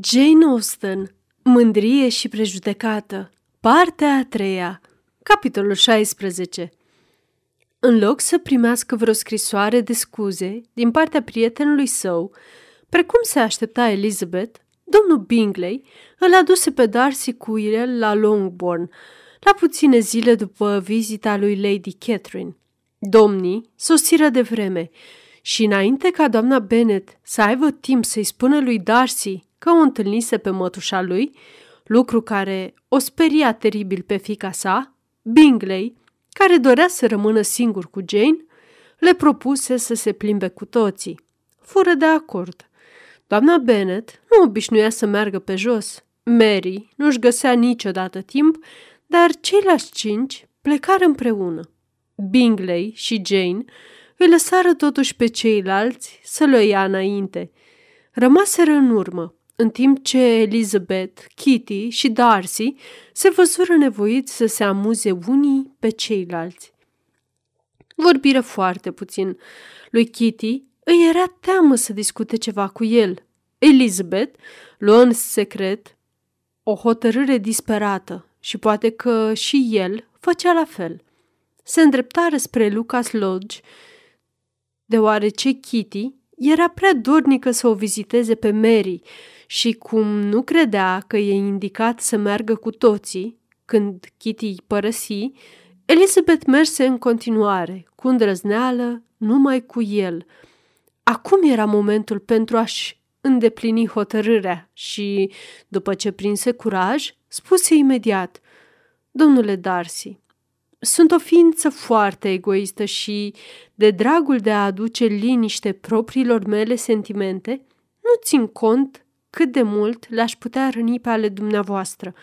Jane Austen, Mândrie și prejudecată, partea a treia, capitolul 16 În loc să primească vreo scrisoare de scuze din partea prietenului său, precum se aștepta Elizabeth, domnul Bingley îl aduse pe Darcy cu el la Longbourn, la puține zile după vizita lui Lady Catherine. Domnii sosiră de vreme și înainte ca doamna Bennet să aibă timp să-i spună lui Darcy că o întâlnise pe mătușa lui, lucru care o speria teribil pe fica sa, Bingley, care dorea să rămână singur cu Jane, le propuse să se plimbe cu toții. Fură de acord. Doamna Bennet nu obișnuia să meargă pe jos. Mary nu-și găsea niciodată timp, dar ceilalți cinci plecară împreună. Bingley și Jane îi lăsară totuși pe ceilalți să le ia înainte. Rămaseră în urmă, în timp ce Elizabeth, Kitty și Darcy se văzură nevoiți să se amuze unii pe ceilalți. Vorbiră foarte puțin. Lui Kitty îi era teamă să discute ceva cu el. Elizabeth luă în secret o hotărâre disperată și poate că și el făcea la fel. Se îndreptară spre Lucas Lodge, deoarece Kitty era prea dornică să o viziteze pe Mary și cum nu credea că e indicat să meargă cu toții, când Kitty îi părăsi, Elizabeth merse în continuare, cu îndrăzneală, numai cu el. Acum era momentul pentru a-și îndeplini hotărârea și, după ce prinse curaj, spuse imediat, Domnule Darcy, sunt o ființă foarte egoistă și, de dragul de a aduce liniște propriilor mele sentimente, nu țin cont cât de mult le-aș putea răni pe ale dumneavoastră.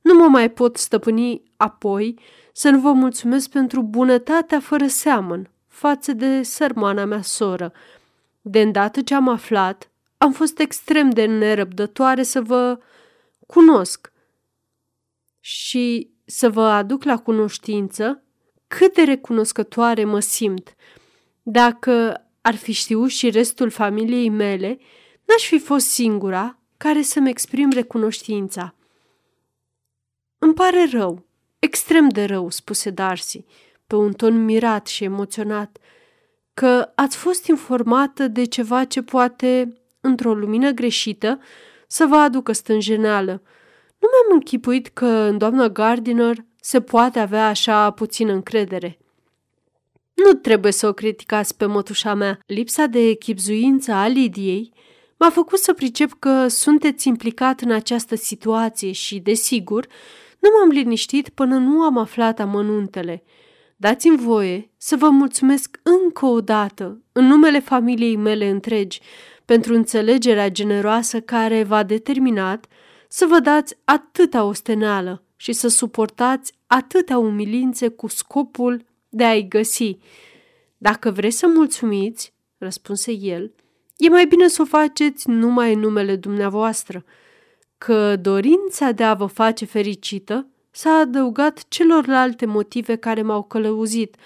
Nu mă mai pot stăpâni apoi să nu vă mulțumesc pentru bunătatea fără seamăn față de sărmana mea soră. De îndată ce am aflat, am fost extrem de nerăbdătoare să vă cunosc și să vă aduc la cunoștință cât de recunoscătoare mă simt. Dacă ar fi știut și restul familiei mele, N-aș fi fost singura care să-mi exprim recunoștința. Îmi pare rău, extrem de rău, spuse Darcy, pe un ton mirat și emoționat, că ați fost informată de ceva ce poate, într-o lumină greșită, să vă aducă stânjeneală. Nu mi-am închipuit că în doamna Gardiner se poate avea așa puțină încredere. Nu trebuie să o criticați pe mătușa mea. Lipsa de echipzuință a Lidiei m-a făcut să pricep că sunteți implicat în această situație și, desigur, nu m-am liniștit până nu am aflat amănuntele. Dați-mi voie să vă mulțumesc încă o dată, în numele familiei mele întregi, pentru înțelegerea generoasă care v-a determinat să vă dați atâta osteneală și să suportați atâtea umilințe cu scopul de a-i găsi. Dacă vreți să mulțumiți, răspunse el, E mai bine să o faceți numai în numele dumneavoastră, că dorința de a vă face fericită s-a adăugat celorlalte motive care m-au călăuzit.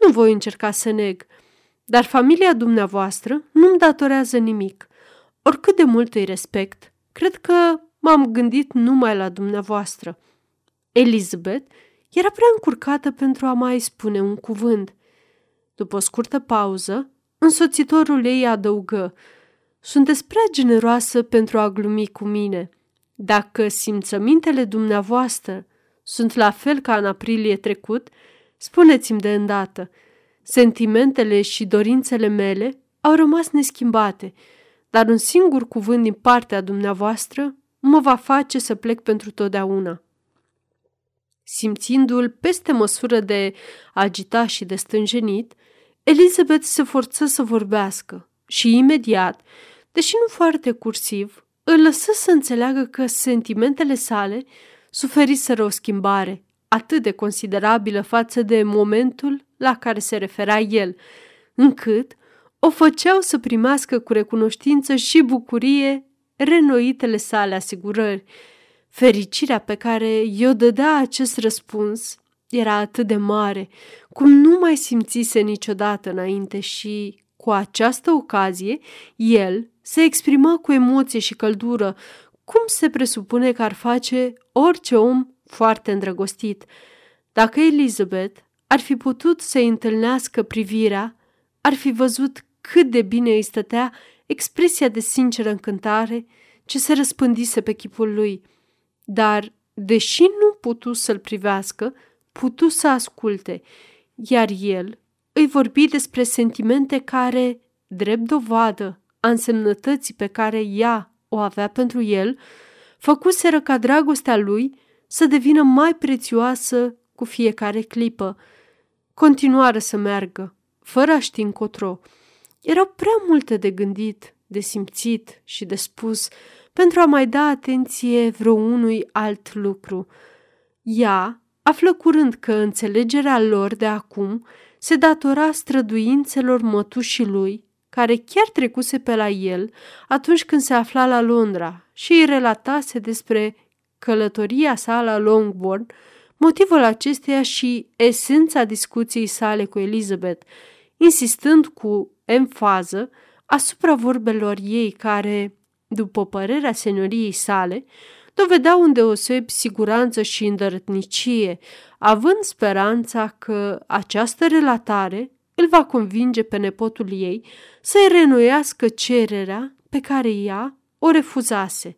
Nu voi încerca să neg, dar familia dumneavoastră nu-mi datorează nimic. Oricât de mult îi respect, cred că m-am gândit numai la dumneavoastră. Elizabeth era prea încurcată pentru a mai spune un cuvânt. După o scurtă pauză, Însoțitorul ei adăugă, Sunteți prea generoasă pentru a glumi cu mine. Dacă simțămintele dumneavoastră sunt la fel ca în aprilie trecut, spuneți-mi de îndată. Sentimentele și dorințele mele au rămas neschimbate, dar un singur cuvânt din partea dumneavoastră mă va face să plec pentru totdeauna. Simțindu-l peste măsură de agitat și de stânjenit, Elizabeth se forță să vorbească și imediat, deși nu foarte cursiv, îl lăsă să înțeleagă că sentimentele sale suferiseră o schimbare atât de considerabilă față de momentul la care se refera el, încât o făceau să primească cu recunoștință și bucurie renoitele sale asigurări. Fericirea pe care i-o dădea acest răspuns era atât de mare, cum nu mai simțise niciodată înainte și, cu această ocazie, el se exprimă cu emoție și căldură, cum se presupune că ar face orice om foarte îndrăgostit. Dacă Elizabeth ar fi putut să-i întâlnească privirea, ar fi văzut cât de bine îi stătea expresia de sinceră încântare ce se răspândise pe chipul lui. Dar, deși nu putu să-l privească, putu să asculte, iar el îi vorbi despre sentimente care, drept dovadă a însemnătății pe care ea o avea pentru el, făcuseră ca dragostea lui să devină mai prețioasă cu fiecare clipă. Continuară să meargă, fără a ști încotro. Erau prea multe de gândit, de simțit și de spus pentru a mai da atenție vreunui alt lucru. Ea află curând că înțelegerea lor de acum se datora străduințelor mătușii lui, care chiar trecuse pe la el atunci când se afla la Londra și îi relatase despre călătoria sa la Longbourn, motivul acesteia și esența discuției sale cu Elizabeth, insistând cu emfază asupra vorbelor ei care, după părerea senioriei sale, dovedeau îndeosebi siguranță și îndărătnicie, având speranța că această relatare îl va convinge pe nepotul ei să-i renuiască cererea pe care ea o refuzase.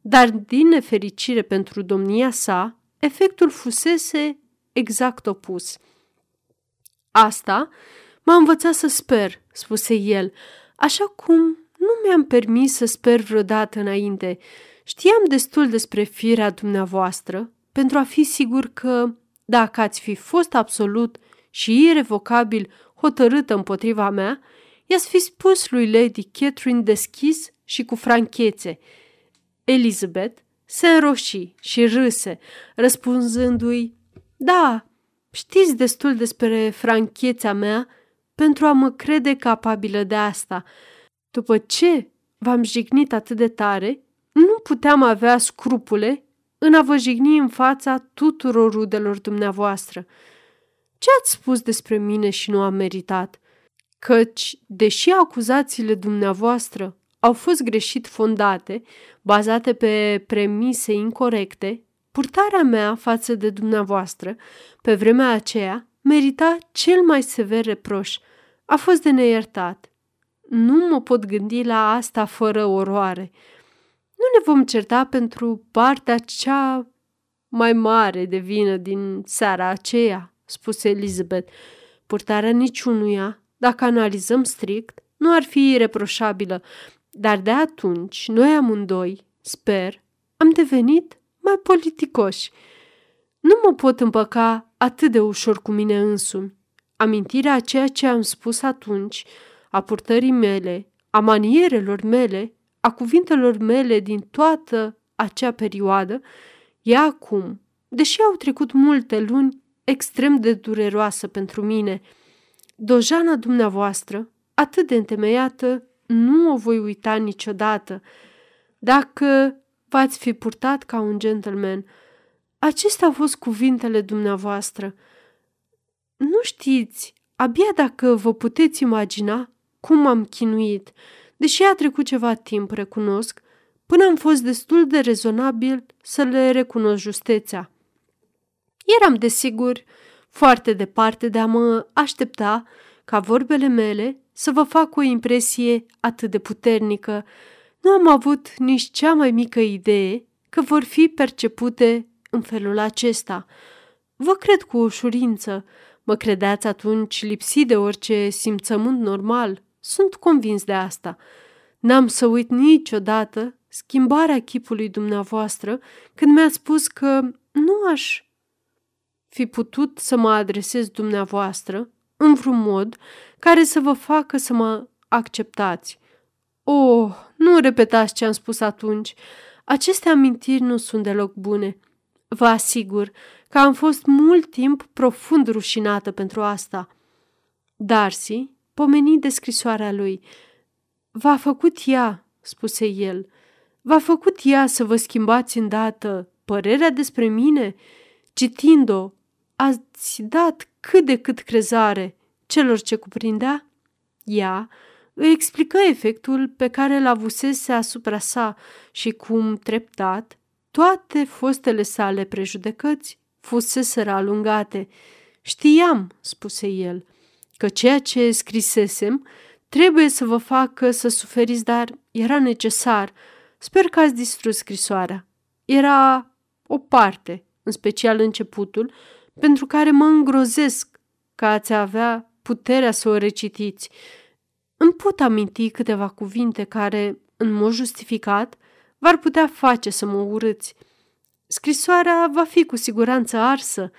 Dar, din nefericire pentru domnia sa, efectul fusese exact opus. Asta m-a învățat să sper, spuse el, așa cum nu mi-am permis să sper vreodată înainte. Știam destul despre firea dumneavoastră pentru a fi sigur că, dacă ați fi fost absolut și irrevocabil hotărâtă împotriva mea, i-ați fi spus lui Lady Catherine deschis și cu franchețe. Elizabeth se înroși și râse, răspunzându-i, Da, știți destul despre franchețea mea pentru a mă crede capabilă de asta. După ce v-am jignit atât de tare, nu puteam avea scrupule în a vă jigni în fața tuturor rudelor dumneavoastră. Ce ați spus despre mine și nu am meritat? Căci, deși acuzațiile dumneavoastră au fost greșit fondate, bazate pe premise incorrecte, purtarea mea față de dumneavoastră, pe vremea aceea, merita cel mai sever reproș. A fost de neiertat. Nu mă pot gândi la asta fără oroare. Nu ne vom certa pentru partea cea mai mare de vină din seara aceea, spuse Elizabeth. Purtarea niciunuia, dacă analizăm strict, nu ar fi reproșabilă, dar de atunci noi amândoi, sper, am devenit mai politicoși. Nu mă pot împăca atât de ușor cu mine însumi. Amintirea a ceea ce am spus atunci, a purtării mele, a manierelor mele, a cuvintelor mele din toată acea perioadă, e acum, deși au trecut multe luni, extrem de dureroasă pentru mine. Dojana dumneavoastră, atât de întemeiată, nu o voi uita niciodată. Dacă v-ați fi purtat ca un gentleman, acestea au fost cuvintele dumneavoastră. Nu știți, abia dacă vă puteți imagina cum am chinuit, deși a trecut ceva timp, recunosc, până am fost destul de rezonabil să le recunosc justețea. Eram, desigur, foarte departe de a mă aștepta ca vorbele mele să vă fac o impresie atât de puternică. Nu am avut nici cea mai mică idee că vor fi percepute în felul acesta. Vă cred cu ușurință. Mă credeați atunci lipsit de orice simțământ normal. Sunt convins de asta. N-am să uit niciodată schimbarea chipului dumneavoastră când mi-ați spus că nu aș fi putut să mă adresez dumneavoastră în vreun mod care să vă facă să mă acceptați. Oh, nu repetați ce am spus atunci. Aceste amintiri nu sunt deloc bune. Vă asigur că am fost mult timp profund rușinată pentru asta. Darcy pomeni de scrisoarea lui. V-a făcut ea, spuse el. V-a făcut ea să vă schimbați îndată părerea despre mine? Citind-o, ați dat cât de cât crezare celor ce cuprindea? Ea îi explică efectul pe care l avusese asupra sa și cum, treptat, toate fostele sale prejudecăți fuseseră alungate. Știam, spuse el, că ceea ce scrisesem trebuie să vă facă să suferiți, dar era necesar. Sper că ați distrus scrisoarea. Era o parte, în special începutul, pentru care mă îngrozesc că ați avea puterea să o recitiți. Îmi pot aminti câteva cuvinte care, în mod justificat, v-ar putea face să mă urâți. Scrisoarea va fi cu siguranță arsă,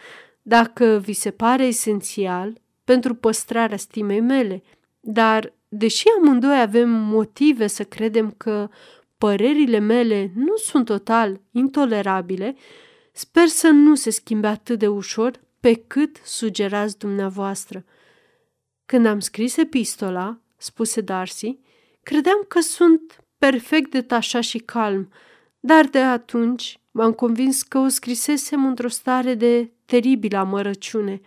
dacă vi se pare esențial pentru păstrarea stimei mele, dar, deși amândoi avem motive să credem că părerile mele nu sunt total intolerabile, sper să nu se schimbe atât de ușor pe cât sugerați dumneavoastră. Când am scris epistola, spuse Darcy, credeam că sunt perfect detașat și calm, dar de atunci m-am convins că o scrisesem într-o stare de teribilă amărăciune.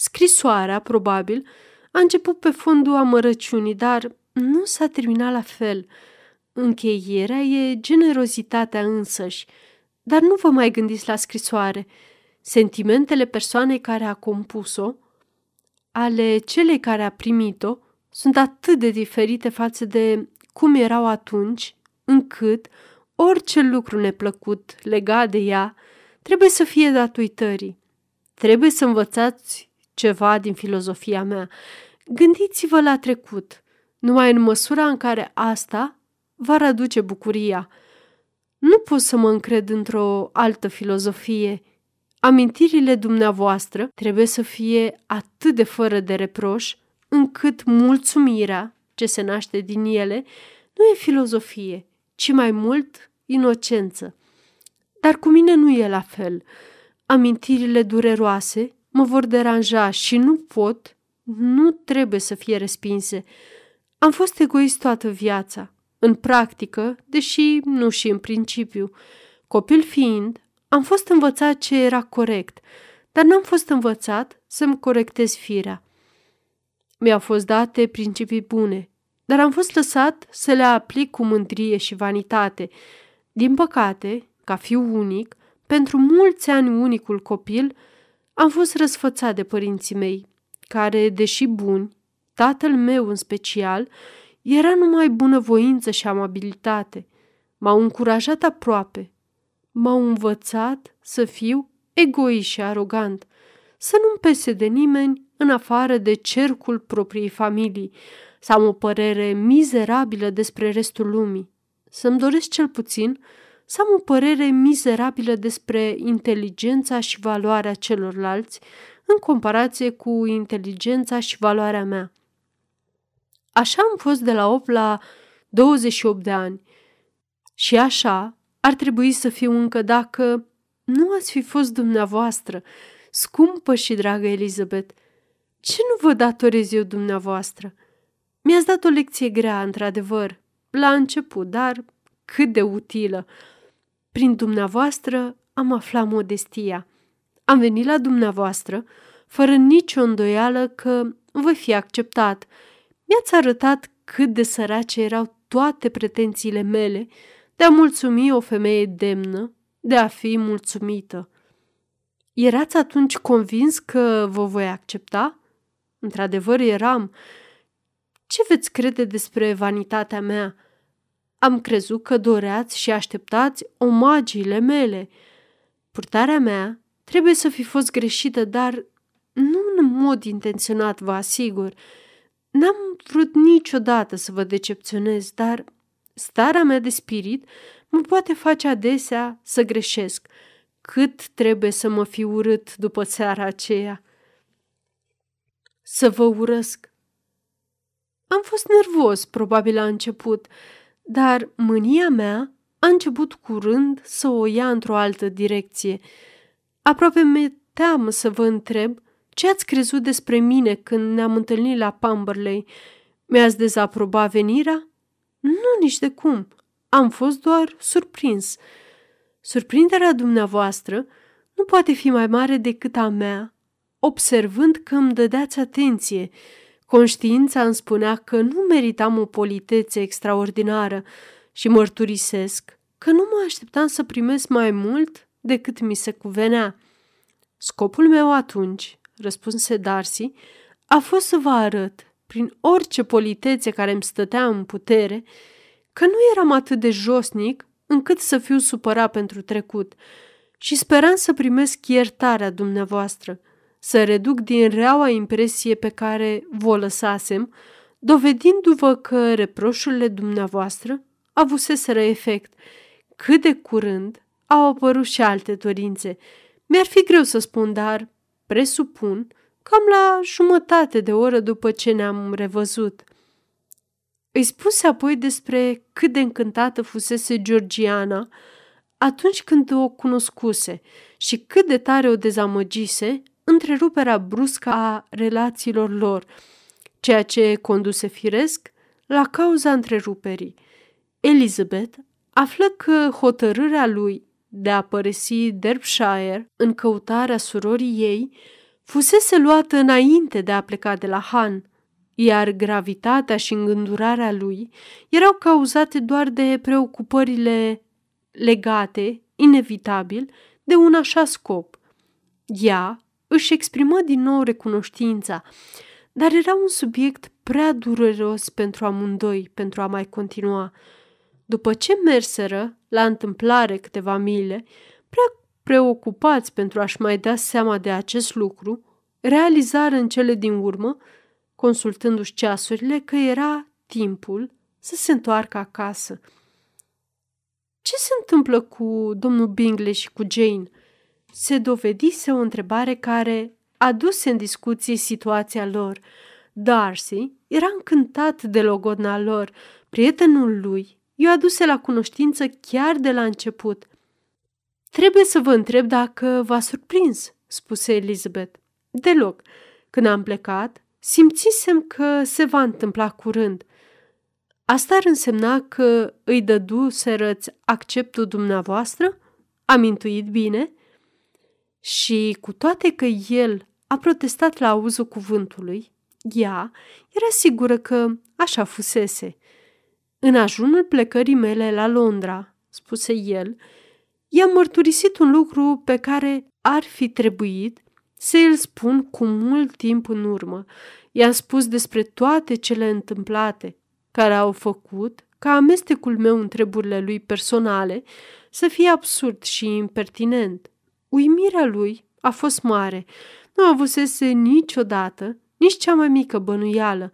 Scrisoarea, probabil, a început pe fondul amărăciunii, dar nu s-a terminat la fel. Încheierea e generozitatea însăși, dar nu vă mai gândiți la scrisoare. Sentimentele persoanei care a compus-o, ale celei care a primit-o, sunt atât de diferite față de cum erau atunci, încât orice lucru neplăcut legat de ea trebuie să fie dat uitării. Trebuie să învățați ceva din filozofia mea. Gândiți-vă la trecut, numai în măsura în care asta va aduce bucuria. Nu pot să mă încred într-o altă filozofie. Amintirile dumneavoastră trebuie să fie atât de fără de reproș, încât mulțumirea ce se naște din ele nu e filozofie, ci mai mult inocență. Dar cu mine nu e la fel. Amintirile dureroase mă vor deranja și nu pot, nu trebuie să fie respinse. Am fost egoist toată viața, în practică, deși nu și în principiu. Copil fiind, am fost învățat ce era corect, dar n-am fost învățat să-mi corectez firea. Mi-au fost date principii bune, dar am fost lăsat să le aplic cu mândrie și vanitate. Din păcate, ca fiu unic, pentru mulți ani unicul copil, am fost răsfățat de părinții mei, care, deși buni, tatăl meu în special, era numai bunăvoință și amabilitate. M-au încurajat aproape. M-au învățat să fiu egoist și arogant, să nu-mi pese de nimeni în afară de cercul propriei familii, să am o părere mizerabilă despre restul lumii, să-mi doresc cel puțin să am o părere mizerabilă despre inteligența și valoarea celorlalți în comparație cu inteligența și valoarea mea. Așa am fost de la 8 la 28 de ani. Și așa ar trebui să fiu încă dacă nu ați fi fost dumneavoastră, scumpă și dragă Elizabeth. Ce nu vă datorez eu dumneavoastră? Mi-ați dat o lecție grea, într-adevăr, la început, dar cât de utilă. Prin dumneavoastră am aflat modestia. Am venit la dumneavoastră fără nicio îndoială că voi fi acceptat. Mi-ați arătat cât de sărace erau toate pretențiile mele de a mulțumi o femeie demnă, de a fi mulțumită. Erați atunci convins că vă voi accepta? Într-adevăr eram. Ce veți crede despre vanitatea mea?" Am crezut că doreați și așteptați omagiile mele. Purtarea mea trebuie să fi fost greșită, dar nu în mod intenționat, vă asigur. N-am vrut niciodată să vă decepționez, dar starea mea de spirit mă poate face adesea să greșesc. Cât trebuie să mă fi urât după seara aceea? Să vă urăsc. Am fost nervos, probabil, la început, dar mânia mea a început curând să o ia într-o altă direcție. Aproape mi teamă să vă întreb ce ați crezut despre mine când ne-am întâlnit la Pamberley. Mi-ați dezaprobat venirea? Nu, nici de cum. Am fost doar surprins. Surprinderea dumneavoastră nu poate fi mai mare decât a mea, observând că îmi dădeați atenție, Conștiința îmi spunea că nu meritam o politețe extraordinară și mărturisesc că nu mă așteptam să primesc mai mult decât mi se cuvenea. Scopul meu atunci, răspunse Darcy, a fost să vă arăt, prin orice politețe care îmi stătea în putere, că nu eram atât de josnic încât să fiu supărat pentru trecut și speram să primesc iertarea dumneavoastră, să reduc din reaua impresie pe care vă lăsasem, dovedindu-vă că reproșurile dumneavoastră avuseseră efect. Cât de curând au apărut și alte dorințe. Mi-ar fi greu să spun, dar presupun cam la jumătate de oră după ce ne-am revăzut. Îi spuse apoi despre cât de încântată fusese Georgiana atunci când o cunoscuse și cât de tare o dezamăgise întreruperea bruscă a relațiilor lor, ceea ce conduse firesc la cauza întreruperii. Elizabeth află că hotărârea lui de a părăsi Derbyshire în căutarea surorii ei fusese luată înainte de a pleca de la Han, iar gravitatea și îngândurarea lui erau cauzate doar de preocupările legate, inevitabil, de un așa scop. Ea își exprimă din nou recunoștința, dar era un subiect prea dureros pentru amândoi pentru a mai continua. După ce merseră la întâmplare câteva mile, prea preocupați pentru a-și mai da seama de acest lucru, realizară în cele din urmă, consultându-și ceasurile, că era timpul să se întoarcă acasă. Ce se întâmplă cu domnul Bingley și cu Jane? Se dovedise o întrebare care aduse în discuție situația lor. Darcy era încântat de logodna lor. Prietenul lui i-o aduse la cunoștință chiar de la început. Trebuie să vă întreb dacă v-a surprins, spuse Elizabeth. Deloc. Când am plecat, simțisem că se va întâmpla curând. Asta ar însemna că îi dăduserăți acceptul dumneavoastră? Am intuit bine? Și cu toate că el a protestat la auzul cuvântului, ea era sigură că așa fusese. În ajunul plecării mele la Londra, spuse el, i-am mărturisit un lucru pe care ar fi trebuit să îl spun cu mult timp în urmă. I-am spus despre toate cele întâmplate, care au făcut ca amestecul meu în treburile lui personale să fie absurd și impertinent. Uimirea lui a fost mare. Nu avusese niciodată nici cea mai mică bănuială.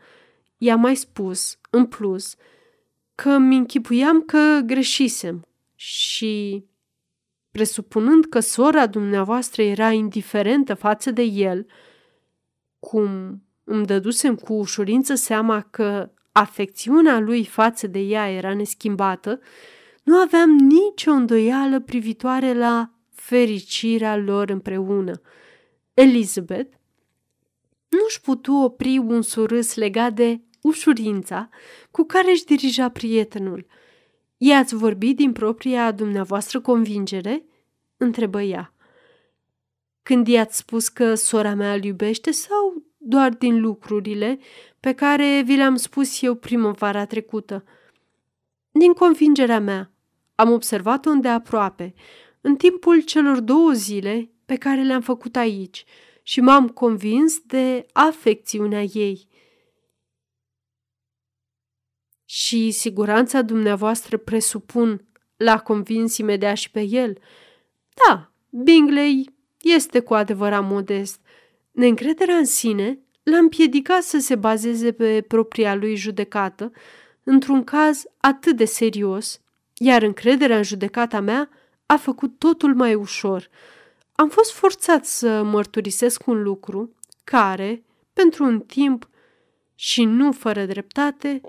I-a mai spus, în plus, că mi închipuiam că greșisem și, presupunând că sora dumneavoastră era indiferentă față de el, cum îmi dădusem cu ușurință seama că afecțiunea lui față de ea era neschimbată, nu aveam nicio îndoială privitoare la fericirea lor împreună. Elizabeth nu-și putu opri un surâs legat de ușurința cu care își dirija prietenul. I-ați vorbit din propria dumneavoastră convingere?" întrebă ea. Când i-ați spus că sora mea îl iubește sau doar din lucrurile pe care vi le-am spus eu primăvara trecută? Din convingerea mea. Am observat-o îndeaproape, în timpul celor două zile pe care le-am făcut aici și m-am convins de afecțiunea ei. Și siguranța dumneavoastră presupun l-a convins imediat și pe el. Da, Bingley este cu adevărat modest. Neîncrederea în sine l-a împiedicat să se bazeze pe propria lui judecată într-un caz atât de serios, iar încrederea în judecata mea a făcut totul mai ușor. Am fost forțat să mărturisesc un lucru care, pentru un timp și nu fără dreptate,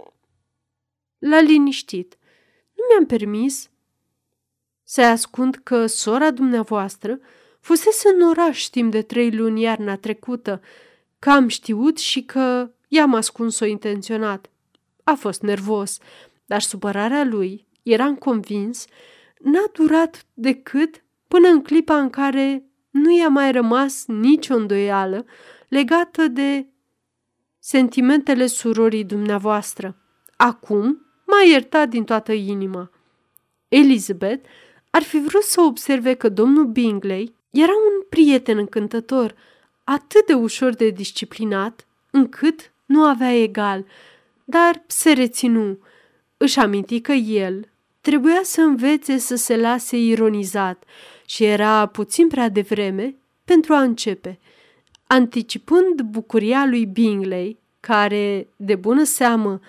l-a liniștit. Nu mi-am permis să ascund că sora dumneavoastră fusese în oraș timp de trei luni iarna trecută, că am știut și că i-am ascuns-o intenționat. A fost nervos, dar supărarea lui, eram convins, n-a durat decât până în clipa în care nu i-a mai rămas nicio îndoială legată de sentimentele surorii dumneavoastră. Acum m-a iertat din toată inima. Elizabeth ar fi vrut să observe că domnul Bingley era un prieten încântător, atât de ușor de disciplinat, încât nu avea egal, dar se reținu. Își aminti că el trebuia să învețe să se lase ironizat și era puțin prea devreme pentru a începe. Anticipând bucuria lui Bingley, care, de bună seamă,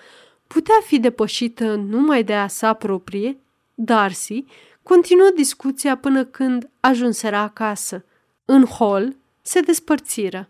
putea fi depășită numai de a sa proprie, Darcy continuă discuția până când ajunseră acasă. În hol se despărțiră.